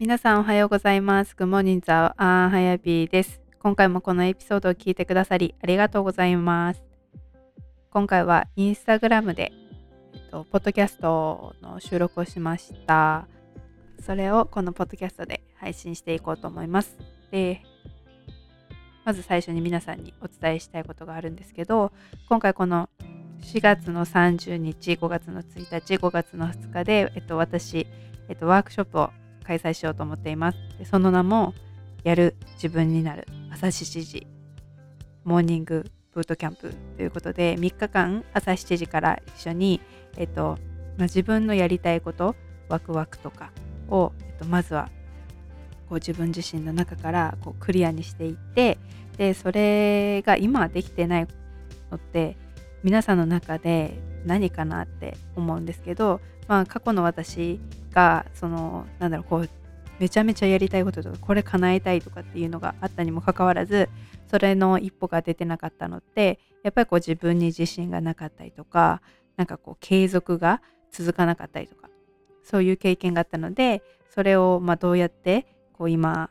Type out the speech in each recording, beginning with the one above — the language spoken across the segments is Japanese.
皆さんおはようございます。Good morning, the あーはやびです。今回もこのエピソードを聞いてくださりありがとうございます。今回はインスタグラムで、えっと、ポッドキャストの収録をしました。それをこのポッドキャストで配信していこうと思います。で、まず最初に皆さんにお伝えしたいことがあるんですけど、今回この4月の30日、5月の1日、5月の2日で、えっと、私、えっと、ワークショップを開催しようと思っています。でその名も、やる自分になる朝7時モーニングブートキャンプということで、3日間朝7時から一緒に、えっとまあ、自分のやりたいこと、ワクワクとかを、えっと、まずはこう自分自身の中からこうクリアにしていって、でそれが今はできてないのって皆さんの中で何かなって思うんですけど、まあ、過去の私がそのなんだろうこうめちゃめちゃやりたいこととかこれ叶えたいとかっていうのがあったにもかかわらずそれの一歩が出てなかったのってやっぱりこう自分に自信がなかったりとかなんかこう継続が続かなかったりとかそういう経験があったのでそれをまどうやってこう今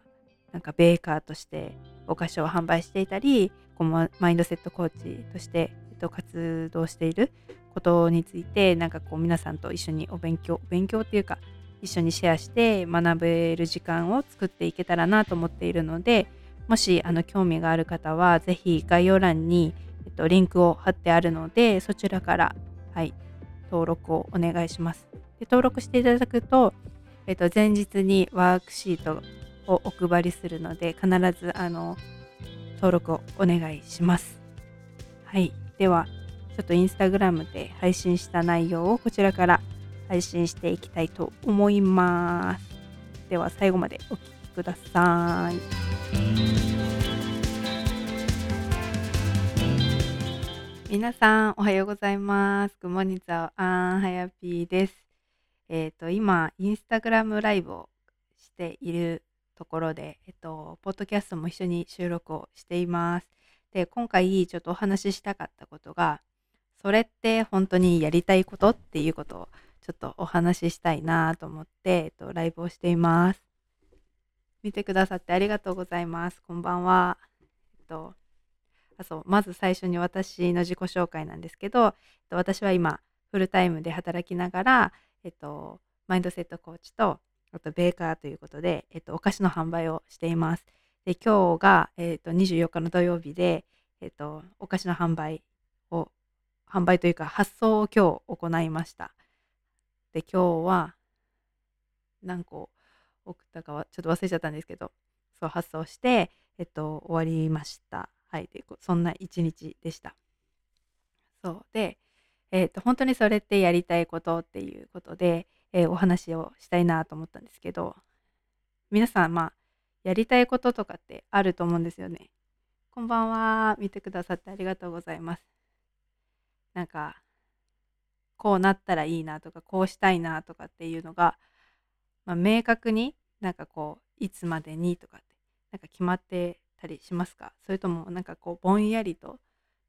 なんかベーカーとしてお菓子を販売していたりこうマインドセットコーチとしてと活動していることについてなんかこう皆さんと一緒にお勉強勉強っていうか一緒にシェアして学べる時間を作っていけたらなと思っているのでもしあの興味がある方はぜひ概要欄に、えっと、リンクを貼ってあるのでそちらから、はい、登録をお願いします。で登録していただくと、えっと、前日にワークシートをお配りするので必ずあの登録をお願いします。はい。では、ちょっとインスタグラムで配信した内容をこちらから配信していきたいと思います。では、最後までお聴きください。皆さん、おはようございます。グモニザーアンハヤピーです。えっ、と、今、インスタグラムライブをしているところで、えっと、ポッドキャストも一緒に収録をしています。で、今回ちょっとお話ししたかったことが、それって本当にやりたいことっていうことをちょっとお話ししたいなと思って、えっと、ライブをしています。見てくださってありがとうございます。こんばんは。えっと、あそうまず最初に私の自己紹介なんですけど、えっと、私は今フルタイムで働きながら、えっと、マインドセットコーチとあとベーカーということで、えっと、お菓子の販売をしています。で今日が、えっと、24日の土曜日で、えっと、お菓子の販売を販売というか発送を今日行いました。で今日は何個送ったかはちょっと忘れちゃったんですけどそう発送して、えっと、終わりました。はい、でそんな一日でした。そうで、えっと、本当にそれってやりたいことっていうことで、えーお話をしたいなと思ったんですけど皆さんまあやりたいこととかってあると思うんですよね。こんばんは。見てくださってありがとうございます。なんか、こうなったらいいなとか、こうしたいなとかっていうのが、まあ、明確になんかこう、いつまでにとかって、なんか決まってたりしますか？それともなんかこう、ぼんやりと、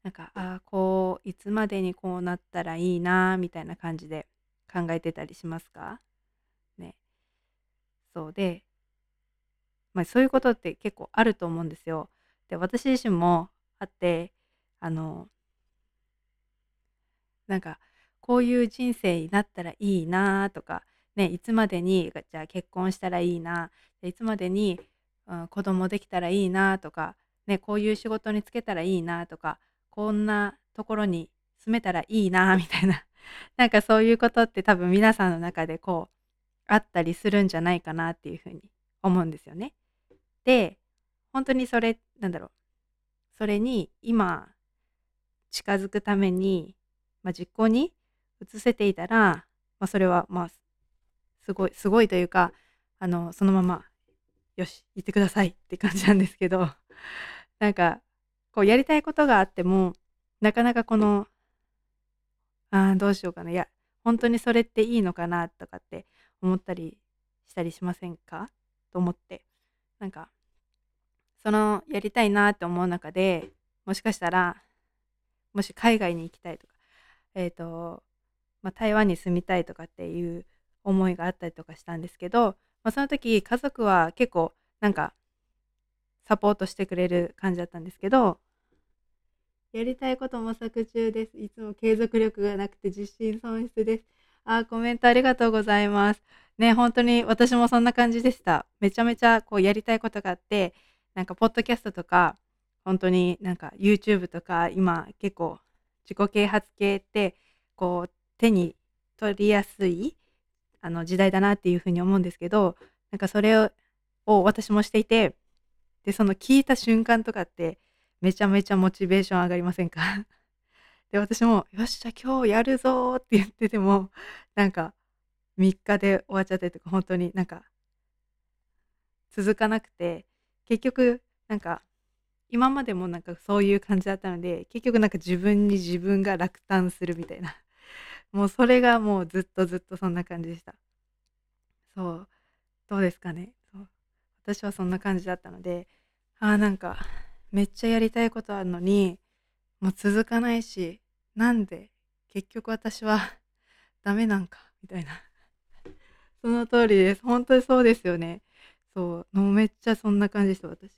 なんか、ああ、こう、いつまでにこうなったらいいなみたいな感じで考えてたりしますか？ね。そうで、まあ、そういうことって結構あると思うんですよ。で私自身もあってあのなんかこういう人生になったらいいなとか、ね、いつまでにじゃあ結婚したらいいないつまでに、うん、子供できたらいいなとか、ね、こういう仕事に就けたらいいなとかこんなところに住めたらいいなみたいな なんかそういうことって多分皆さんの中でこうあったりするんじゃないかなっていうふうに思うんですよね。で本当にそれなんだろう。それに今近づくために、まあ、実行に移せていたら、まあ、それはまあすごいすごいというかあのそのままよし行ってくださいって感じなんですけど なんかこうやりたいことがあってもなかなかこのあどうしようかな。いや本当にそれっていいのかなとかって思ったりしたりしませんか？と思って。なんかそのやりたいなって思う中でもしかしたらもし海外に行きたいとかえっ、と、まあ、台湾に住みたいとかっていう思いがあったりとかしたんですけど、まあ、その時家族は結構なんかサポートしてくれる感じだったんですけどやりたいこと模索中です。いつも継続力がなくて自信損失です。あ、コメントありがとうございます。ね、本当に私もそんな感じでした。めちゃめちゃこうやりたいことがあって、なんかポッドキャストとか、本当になんか YouTube とか今結構自己啓発系ってこう手に取りやすいあの時代だなっていうふうに思うんですけど、なんかそれを私もしていて、で、その聞いた瞬間とかってめちゃめちゃモチベーション上がりませんか？で、私も、よっしゃ、今日やるぞって言ってても、なんか、3日で終わっちゃってとか、本当になんか、続かなくて、結局、なんか、今までもなんかそういう感じだったので、結局なんか自分に自分が落胆するみたいな。もうそれがもうずっとずっとそんな感じでした。そう。どうですかね。私はそんな感じだったので、ああ、なんか、めっちゃやりたいことあるのに、もう続かないし、なんで結局私は ダメなんかみたいな。その通りです。本当にそうですよね。そう。もうめっちゃそんな感じです、私。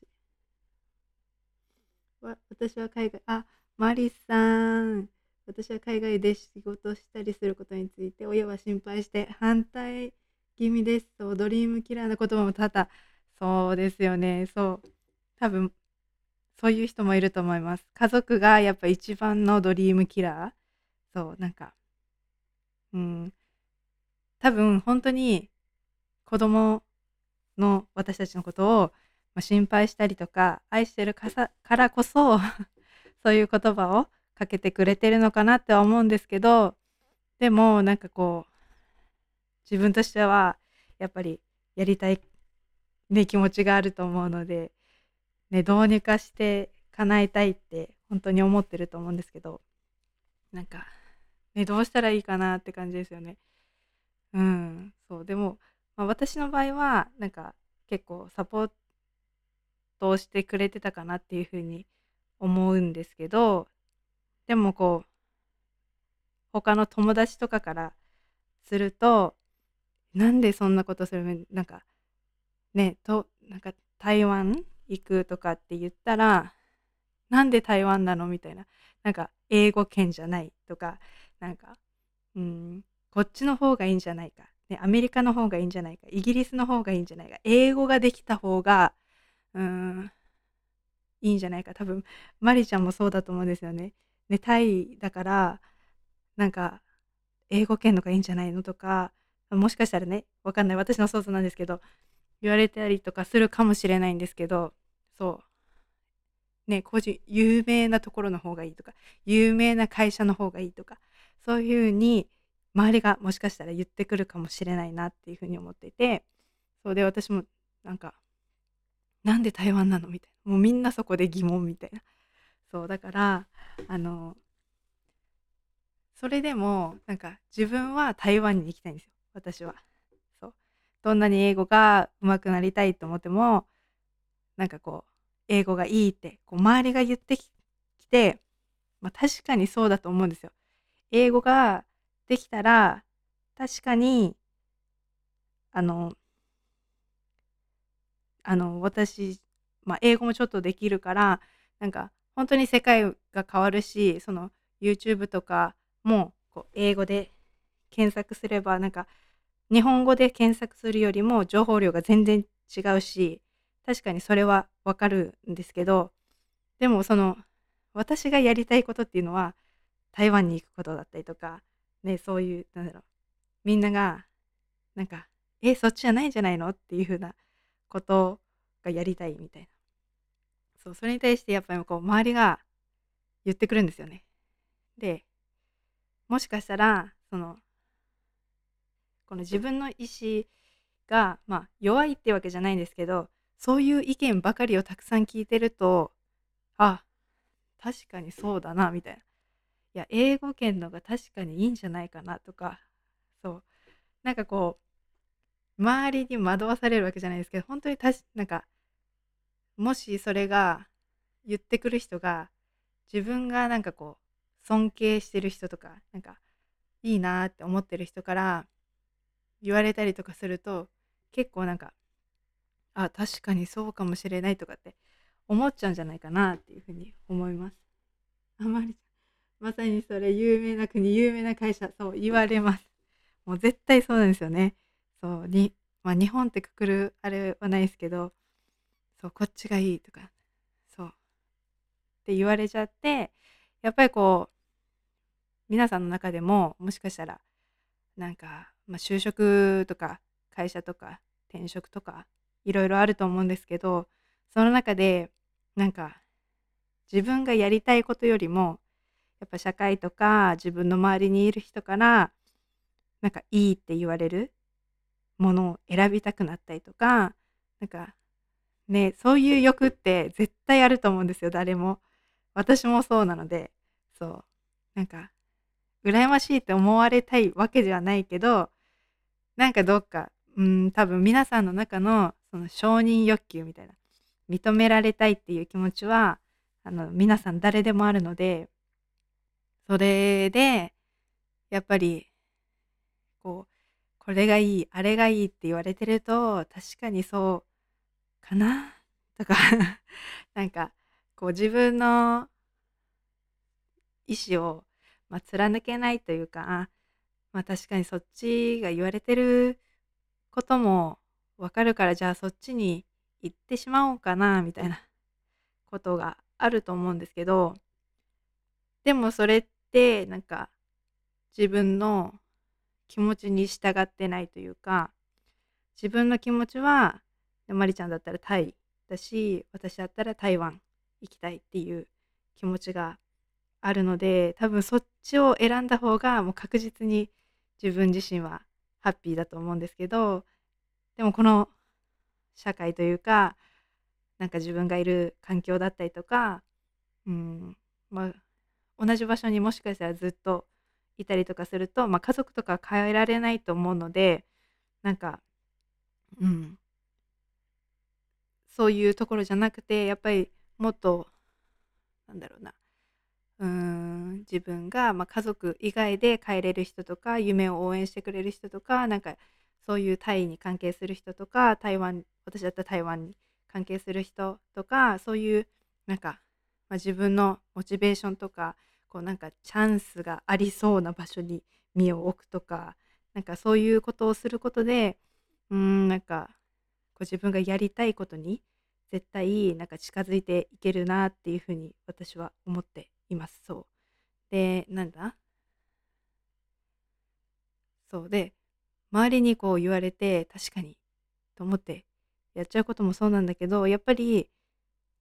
わ私は海外、あ、マリさん。私は海外で仕事したりすることについて親は心配して反対気味です。そう、ドリームキラーな言葉も多々、そうですよね。そう。多分そういう人もいると思います。家族がやっぱ一番のドリームキラー。そう、なんか、うん、多分本当に子供の私たちのことを、ま、心配したりとか愛してるかさからこそ そういう言葉をかけてくれてるのかなって思うんですけどでもなんかこう自分としてはやっぱりやりたい、ね、気持ちがあると思うのでね、どうにかして叶えたいって本当に思ってると思うんですけど、なんか、ね、どうしたらいいかなって感じですよね。うん、そう。でも、まあ、私の場合は、なんか結構サポートをしてくれてたかなっていうふうに思うんですけど、でもこう、他の友達とかからすると、なんでそんなことするなんか、ね、と、なんか台湾行くとかって言ったら、なんで台湾なの？みたいな。なんか、英語圏じゃないとか、なんか、うん、こっちの方がいいんじゃないか。ね、アメリカの方がいいんじゃないか。イギリスの方がいいんじゃないか。英語ができた方が、うーん、いいんじゃないか。多分、マリちゃんもそうだと思うんですよね。ね、タイだから、なんか、英語圏のがいいんじゃないのとか、もしかしたらね、わかんない。私の想像なんですけど、言われたりとかするかもしれないんですけど、そう。ね、個人、有名なところの方がいいとか、有名な会社の方がいいとか、そういうふうに周りがもしかしたら言ってくるかもしれないなっていうふうに思っていて、そうで私もなんか、なんで台湾なのみたいな。もうみんなそこで疑問みたいな。そう、だから、あの、それでも、なんか自分は台湾に行きたいんですよ。私はそう。どんなに英語が上手くなりたいと思ってもなんかこう英語がいいってこう周りが言ってきて、まあ、確かにそうだと思うんですよ。英語ができたら確かにあのあの私、まあ、英語もちょっとできるからなんか本当に世界が変わるしその YouTube とかもこう英語で検索すればなんか日本語で検索するよりも情報量が全然違うし確かにそれはわかるんですけどでもその私がやりたいことっていうのは台湾に行くことだったりとかねそういうなんだろうみんながなんかえそっちじゃないんじゃないの？っていうふうなことがやりたいみたいな。そうそれに対してやっぱりこう周りが言ってくるんですよね。でもしかしたらそのこの自分の意思が、まあ、弱いってわけじゃないんですけどそういう意見ばかりをたくさん聞いてるとあ確かにそうだなみたいな。いや英語圏のが確かにいいんじゃないかなとかそうなんかこう周りに惑わされるわけじゃないですけど本当にたしなんかもしそれが言ってくる人が自分がなんかこう尊敬してる人とかなんかいいなって思ってる人から言われたりとかすると結構なんかあ確かにそうかもしれないとかって思っちゃうんじゃないかなっていうふうに思います。あまりまさにそれ有名な国有名な会社そう言われます。もう絶対そうなんですよね。そうに、まあ、日本ってくくるあれはないですけどそうこっちがいいとかそうって言われちゃってやっぱりこう皆さんの中でももしかしたらなんか、まあ、就職とか会社とか転職とかいろいろあると思うんですけどその中でなんか自分がやりたいことよりもやっぱ社会とか自分の周りにいる人からなんかいいって言われるものを選びたくなったりとかなんかねそういう欲って絶対あると思うんですよ誰も。私もそうなのでそう。なんか羨ましいって思われたいわけではないけどなんかどっかうん多分皆さんの中のその承認欲求みたいな認められたいっていう気持ちはあの皆さん誰でもあるのでそれでやっぱりこうこれがいいあれがいいって言われてると確かにそうかなとか なんかこう自分の意思をまあ、貫けないというか、まあ、確かにそっちが言われてることもわかるからじゃあそっちに行ってしまおうかなみたいなことがあると思うんですけどでもそれってなんか自分の気持ちに従ってないというか自分の気持ちはまりちゃんだったらタイだし私だったら台湾行きたいっていう気持ちがあるので多分そっちを選んだ方がもう確実に自分自身はハッピーだと思うんですけどでもこの社会というかなんか自分がいる環境だったりとか、うんまあ、同じ場所にもしかしたらずっといたりとかすると、まあ、家族とか変えられないと思うのでなんか、うん、そういうところじゃなくてやっぱりもっとなんだろうな。うーん自分が、まあ、家族以外で帰れる人とか夢を応援してくれる人とかなんかそういうタイに関係する人とか台湾私だったら台湾に関係する人とかそういうなんか、まあ、自分のモチベーションとかこうなんかチャンスがありそうな場所に身を置くとかなんかそういうことをすることでうんなんかこう自分がやりたいことに絶対なんか近づいていけるなっていうふうに私は思っています。そう。で、なんだ？そうで、周りにこう言われて、確かにと思ってやっちゃうこともそうなんだけど、やっぱり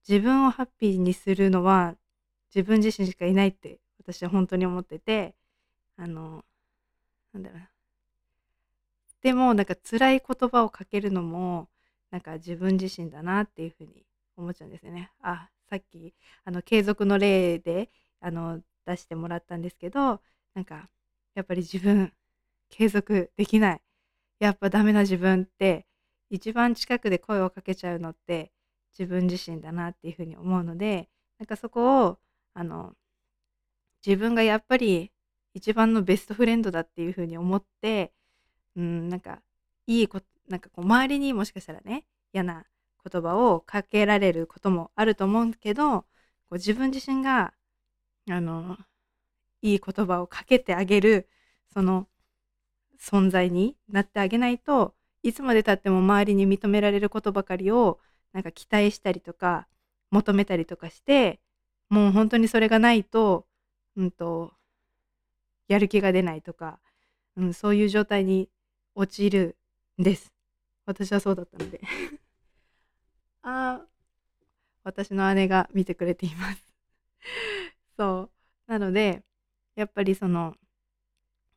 自分をハッピーにするのは自分自身しかいないって私は本当に思ってて、あの、なんだろう。でもなんか辛い言葉をかけるのもなんか自分自身だなっていうふうに思っちゃうんですよね。あさっきあの継続の例であの出してもらったんですけどなんかやっぱり自分継続できないやっぱダメな自分って一番近くで声をかけちゃうのって自分自身だなっていうふうに思うのでなんかそこをあの自分がやっぱり一番のベストフレンドだっていうふうに思ってうんなんかいいことなんかこう周りにもしかしたらね嫌な言葉をかけられることもあると思うけどこう自分自身があのいい言葉をかけてあげるその存在になってあげないといつまでたっても周りに認められることばかりをなんか期待したりとか求めたりとかしてもう本当にそれがないと,、うんと、やる気が出ないとか、うん、そういう状態に陥るんです。私はそうだったので ああ、私の姉が見てくれています そう。なので、やっぱりその、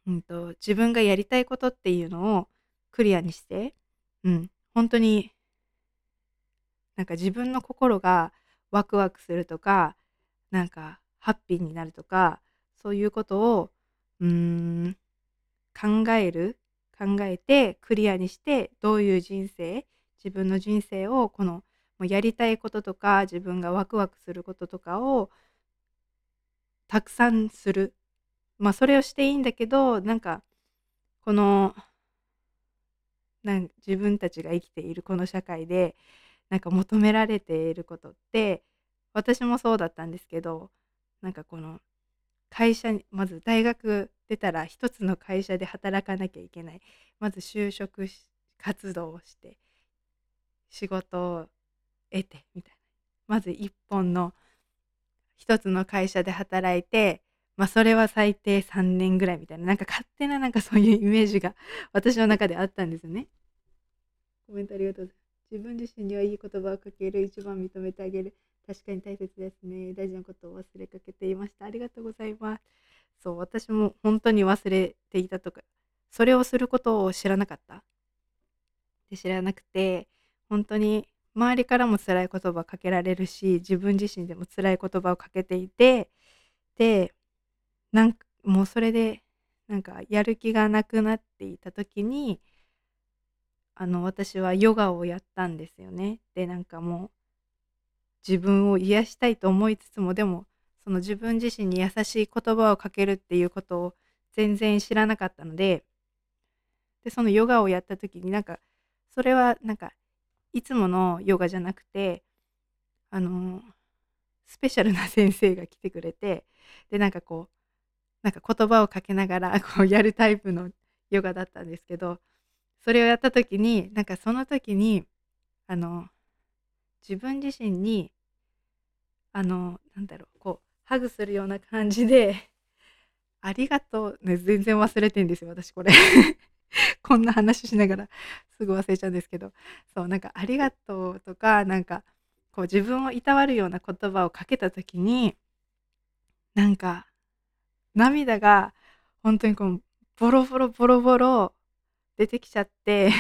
うんと、自分がやりたいことっていうのをクリアにして、うん、本当に、なんか自分の心がワクワクするとか、なんかハッピーになるとか、そういうことを、うーん、考える、考えてクリアにして、どういう人生、自分の人生をこのもうやりたいこととか自分がワクワクすることとかをたくさんする。まあそれをしていいんだけどなんかこのなん自分たちが生きているこの社会でなんか求められていることって私もそうだったんですけどなんかこの会社にまず大学出たら一つの会社で働かなきゃいけないまず就職活動をして仕事を得てみたいなまず一本の一つの会社で働いてまあそれは最低3年ぐらいみたいななんか勝手ななんかそういうイメージが私の中であったんですよね。コメントありがとうございます。自分自身にはいい言葉をかける一番認めてあげる確かに大切ですね。大事なことを忘れかけていました。ありがとうございます。そう私も本当に忘れていたとかそれをすることを知らなかった。で知らなくて本当に周りからも辛い言葉かけられるし自分自身でも辛い言葉をかけていてでなんかもうそれでなんかやる気がなくなっていた時にあの私はヨガをやったんですよね。でなんかもう自分を癒したいと思いつつもでもその自分自身に優しい言葉をかけるっていうことを全然知らなかったのででそのヨガをやった時になんかそれはなんかいつものヨガじゃなくてあのスペシャルな先生が来てくれてでなんかこうなんか言葉をかけながらこうやるタイプのヨガだったんですけどそれをやった時になんかその時にあの自分自身にあのなんだろうこうハグするような感じで「ありがとう」ね全然忘れてんですよ私これ。こんな話しながらすぐ忘れちゃうんですけど。そうなんか「ありがとう」とかなんかこう自分をいたわるような言葉をかけた時になんか涙が本当にこうボロボロボロボロ出てきちゃって。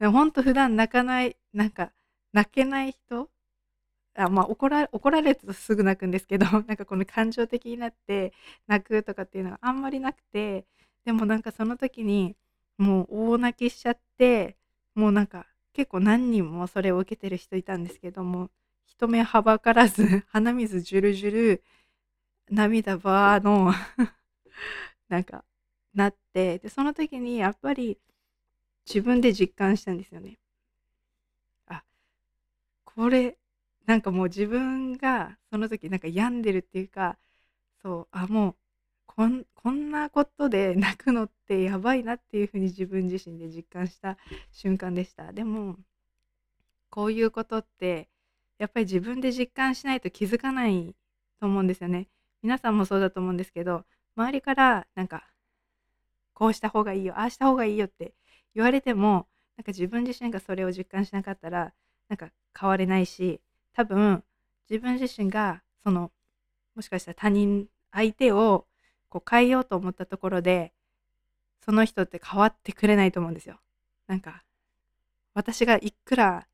ほんと普段泣かないなんか泣けない人あまあ怒ら怒られるとすぐ泣くんですけど なんかこの感情的になって泣くとかっていうのはあんまりなくてでもなんかその時にもう大泣きしちゃってもうなんか結構何人もそれを受けてる人いたんですけども人目はばからず 鼻水ジュルジュル涙バーの なんかなってでその時にやっぱり自分で実感したんですよね。あこれなんかもう自分がその時なんか病んでるっていうかそうあもうこんこんなことで 泣くのってやばいなっていうふうに自分自身で実感した瞬間でした。でもこういうことってやっぱり自分で実感しないと気づかないと思うんですよね。皆さんもそうだと思うんですけど周りからなんかこうした方がいいよああした方がいいよって言われてもなんか自分自身がそれを実感しなかったらなんか変われないし多分自分自身がそのもしかしたら他人相手をこう変えようと思ったところでその人って変わってくれないと思うんですよ。なんか私がいくら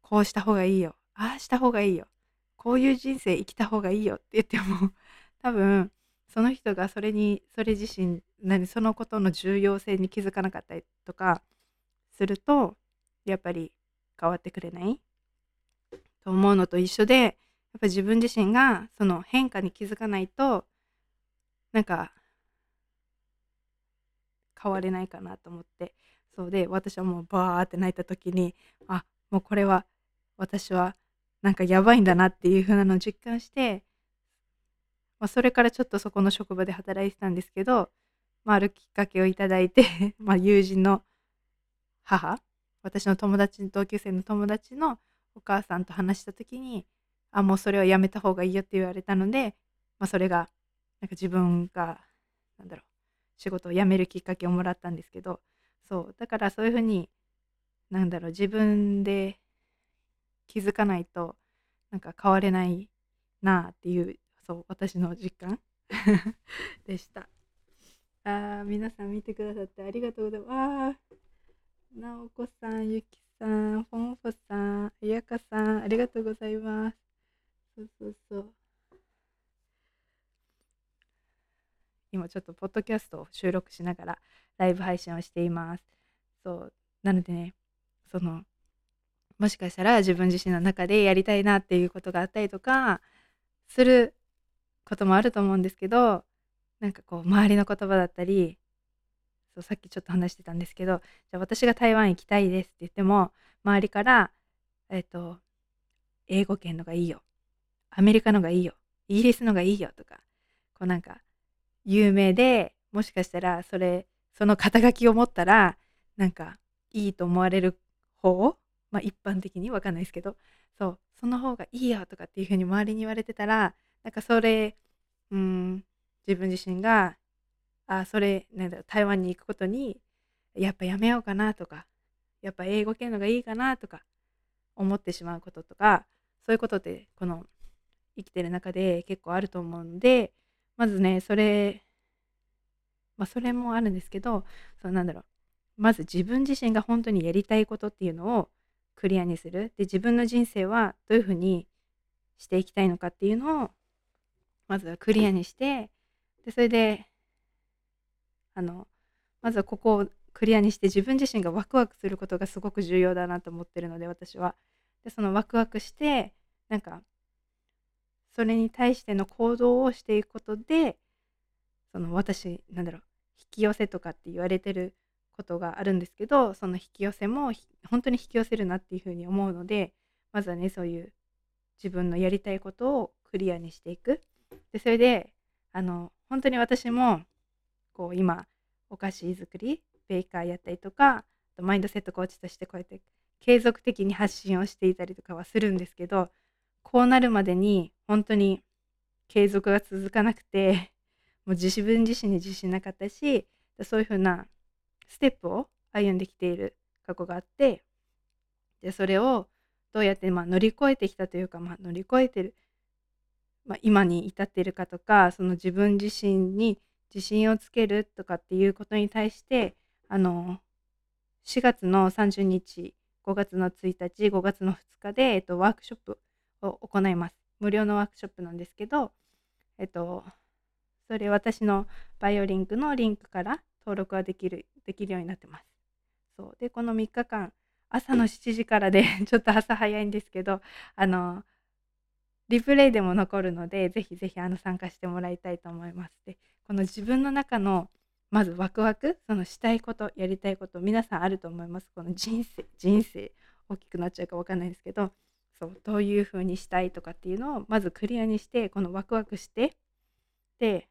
こうした方がいいよああした方がいいよこういう人生生きた方がいいよって 言っても多分その人がそれにそれ自身何そのことの重要性に気づかなかったりとかするとやっぱり変わってくれないと思うのと一緒でやっぱ自分自身がその変化に気づかないとなんか変われないかなと思って。そうで私はもうバーって泣いた時にあもうこれは私はなんかやばいんだなっていう風なのを実感してまあ、それからちょっとそこの職場で働いてたんですけど、まあ、あるきっかけをいただいて ま友人の母私の友達同級生の友達のお母さんと話した時にあもうそれはやめた方がいいよって言われたので、まあ、それがなんか自分がなんだろう仕事を辞めるきっかけをもらったんですけどそうだからそういうふうになんだろう自分で気づかないとなんか変われないなあっていうそう私の実感 でした。あ皆さん見てくださってありがとうございます。なおこさんゆきさんフォンフォさんあやかさんありがとうございます。そうそうそう。今ちょっとポッドキャストを収録しながらライブ配信をしています。そう。なのでねそのもしかしたら自分自身の中でやりたいなっていうことがあったりとかすることもあると思うんですけどなんかこう周りの言葉だったりそうさっきちょっと話してたんですけどじゃあ私が台湾行きたいですって言っても周りからえっ、と英語圏のがいいよアメリカのがいいよイギリスのがいいよとかこうなんか有名でもしかしたらそれその肩書きを持ったらなんかいいと思われる方まあ一般的にわかんないですけどそうその方がいいよとかっていうふうに周りに言われてたらなんかそれうん自分自身があそれなんだろ台湾に行くことにやっぱやめようかなとかやっぱ英語系のがいいかなとか思ってしまうこととかそういうことってこの生きてる中で結構あると思うんでまずねそれまあそれもあるんですけどそのなんだろうまず自分自身が本当にやりたいことっていうのをクリアにする。で自分の人生はどういうふうにしていきたいのかっていうのをまずはクリアにしてでそれであのまずはここをクリアにして自分自身がワクワクすることがすごく重要だなと思ってるので私は。でそのワクワクしてなんかそれに対しての行動をしていくことでその私なんだろう引き寄せとかって言われてることがあるんですけどその引き寄せも本当に引き寄せるなっていうふうに思うのでまずはねそういう自分のやりたいことをクリアにしていくでそれであの本当に私もこう今お菓子作りベーカーやったりとかマインドセットコーチとしてこうやって継続的に発信をしていたりとかはするんですけどこうなるまでに本当に継続が続かなくて もう自分自身に自信なかったしそういうふうなステップを歩んできている過去があってでそれをどうやってま乗り越えてきたというか、まあ、乗り越えてる、まあ、今に至っているかとかその自分自身に自信をつけるとかっていうことに対してあの4月の30日5月の1日5月の2日で、えっと、ワークショップを行います。無料のワークショップなんですけどえっとそれ私のバイオリンクのリンクから登録はできるできるようになってます。そう。でこの3日間朝の7時からで ちょっと朝早いんですけどあのリプレイでも残るのでぜひぜひあの参加してもらいたいと思います。でこの自分の中のまずワクワクそのしたいことやりたいこと皆さんあると思います。この人生人生大きくなっちゃうか分かんないですけどそうどういう風にしたいとかっていうのをまずクリアにしてこのワクワクしてで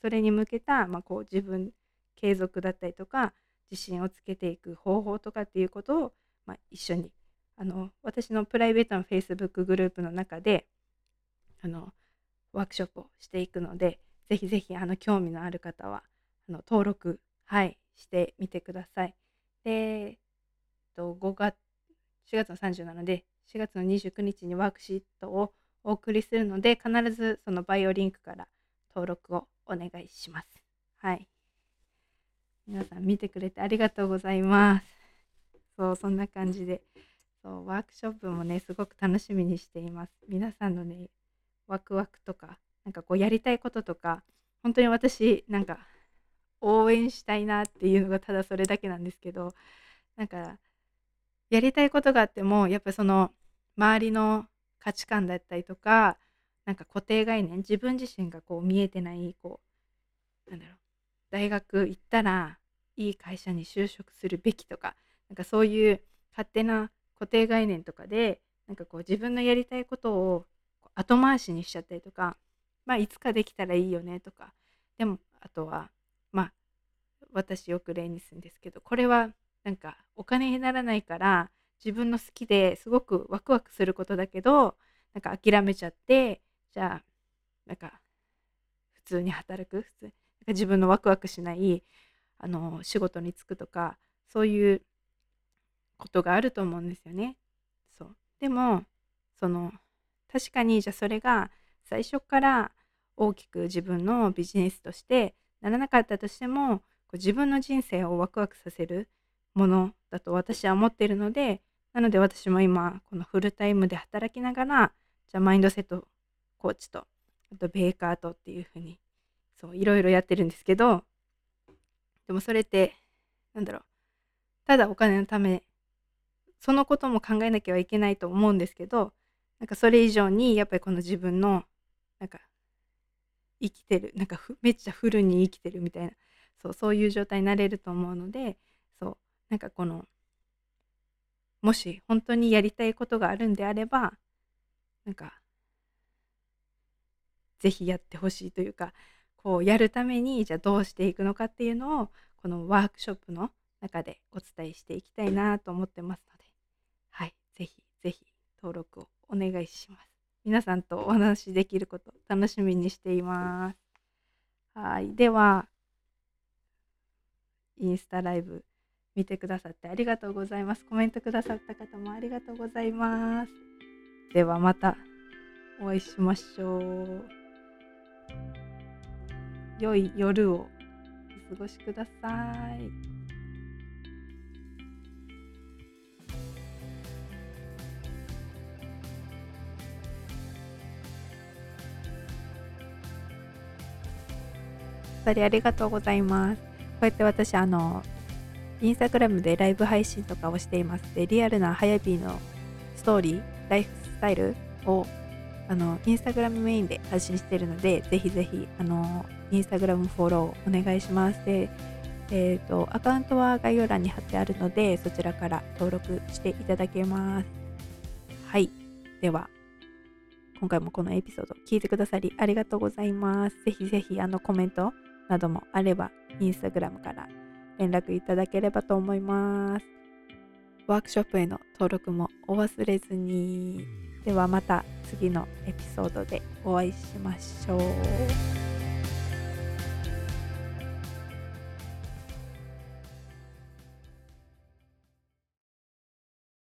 それに向けた、まあ、こう自分継続だったりとか自信をつけていく方法とかっていうことを、まあ、一緒にあの私のプライベートの Facebook グループの中であのワークショップをしていくのでぜひぜひあの興味のある方はあの登録、はい、してみてください。で、と5月4月の30なので4月の29日にワークシートをお送りするので必ずそのバイオリンクから登録をお願いします。はい。皆さん見てくれてありがとうございます。そう、そんな感じで。そう、ワークショップもね、すごく楽しみにしています。皆さんのね、ワクワクとか、なんかこうやりたいこととか、本当に私、なんか応援したいなっていうのがただそれだけなんですけど、なんか、やりたいことがあっても、やっぱその周りの価値観だったりとか、なんか固定概念、自分自身がこう見えてない、こう、なんだろう、大学行ったらいい会社に就職するべきとかなんかそういう勝手な固定概念とかでなんかこう自分のやりたいことを後回しにしちゃったりとかまあいつかできたらいいよねとか。でもあとはまあ私よく例にするんですけどこれはなんかお金にならないから自分の好きですごくワクワクすることだけどなんか諦めちゃってじゃあなんか普通に働く？普通なんか自分のワクワクしないあの仕事に就くとかそういうことがあると思うんですよね。そう。でもその確かにじゃあそれが最初から大きく自分のビジネスとしてならなかったとしてもこう自分の人生をワクワクさせるものだと私は思っているのでなので私も今このフルタイムで働きながらじゃあマインドセットコーチとあとベーカーとっていうふうにそういろいろやってるんですけどでもそれってなんだろうただお金のためそのことも考えなきゃいけないと思うんですけどなんかそれ以上にやっぱりこの自分の生きてる。なんかめっちゃフルに生きてるみたいな。そうそういう状態になれると思うのでそうなんかこのもし本当にやりたいことがあるんであればなんかぜひやってほしいというかこうやるためにじゃあどうしていくのかっていうのをこのワークショップの中でお伝えしていきたいなと思ってますのではいぜひぜひ登録をお願いします。皆さんとお話しできること楽しみにしていますはいではインスタライブ見てくださってありがとうございます。コメントくださった方もありがとうございます。ではまたお会いしましょう。良い夜をお過ごしください。お二人ありがとうございます。こうやって私あのインスタグラムでライブ配信とかをしています。で、リアルなハヤビのストーリー、ライフスタイルをあのインスタグラムメインで発信しているので、ぜひぜひあのインスタグラムフォローお願いします。で、えーと、アカウントは概要欄に貼ってあるので、そちらから登録していただけます。はい。では、今回もこのエピソード聞いてくださりありがとうございます。ぜひぜひあのコメントなどもあれば、インスタグラムから連絡いただければと思います。ワークショップへの登録もお忘れずに。ではまた次のエピソードでお会いしましょう。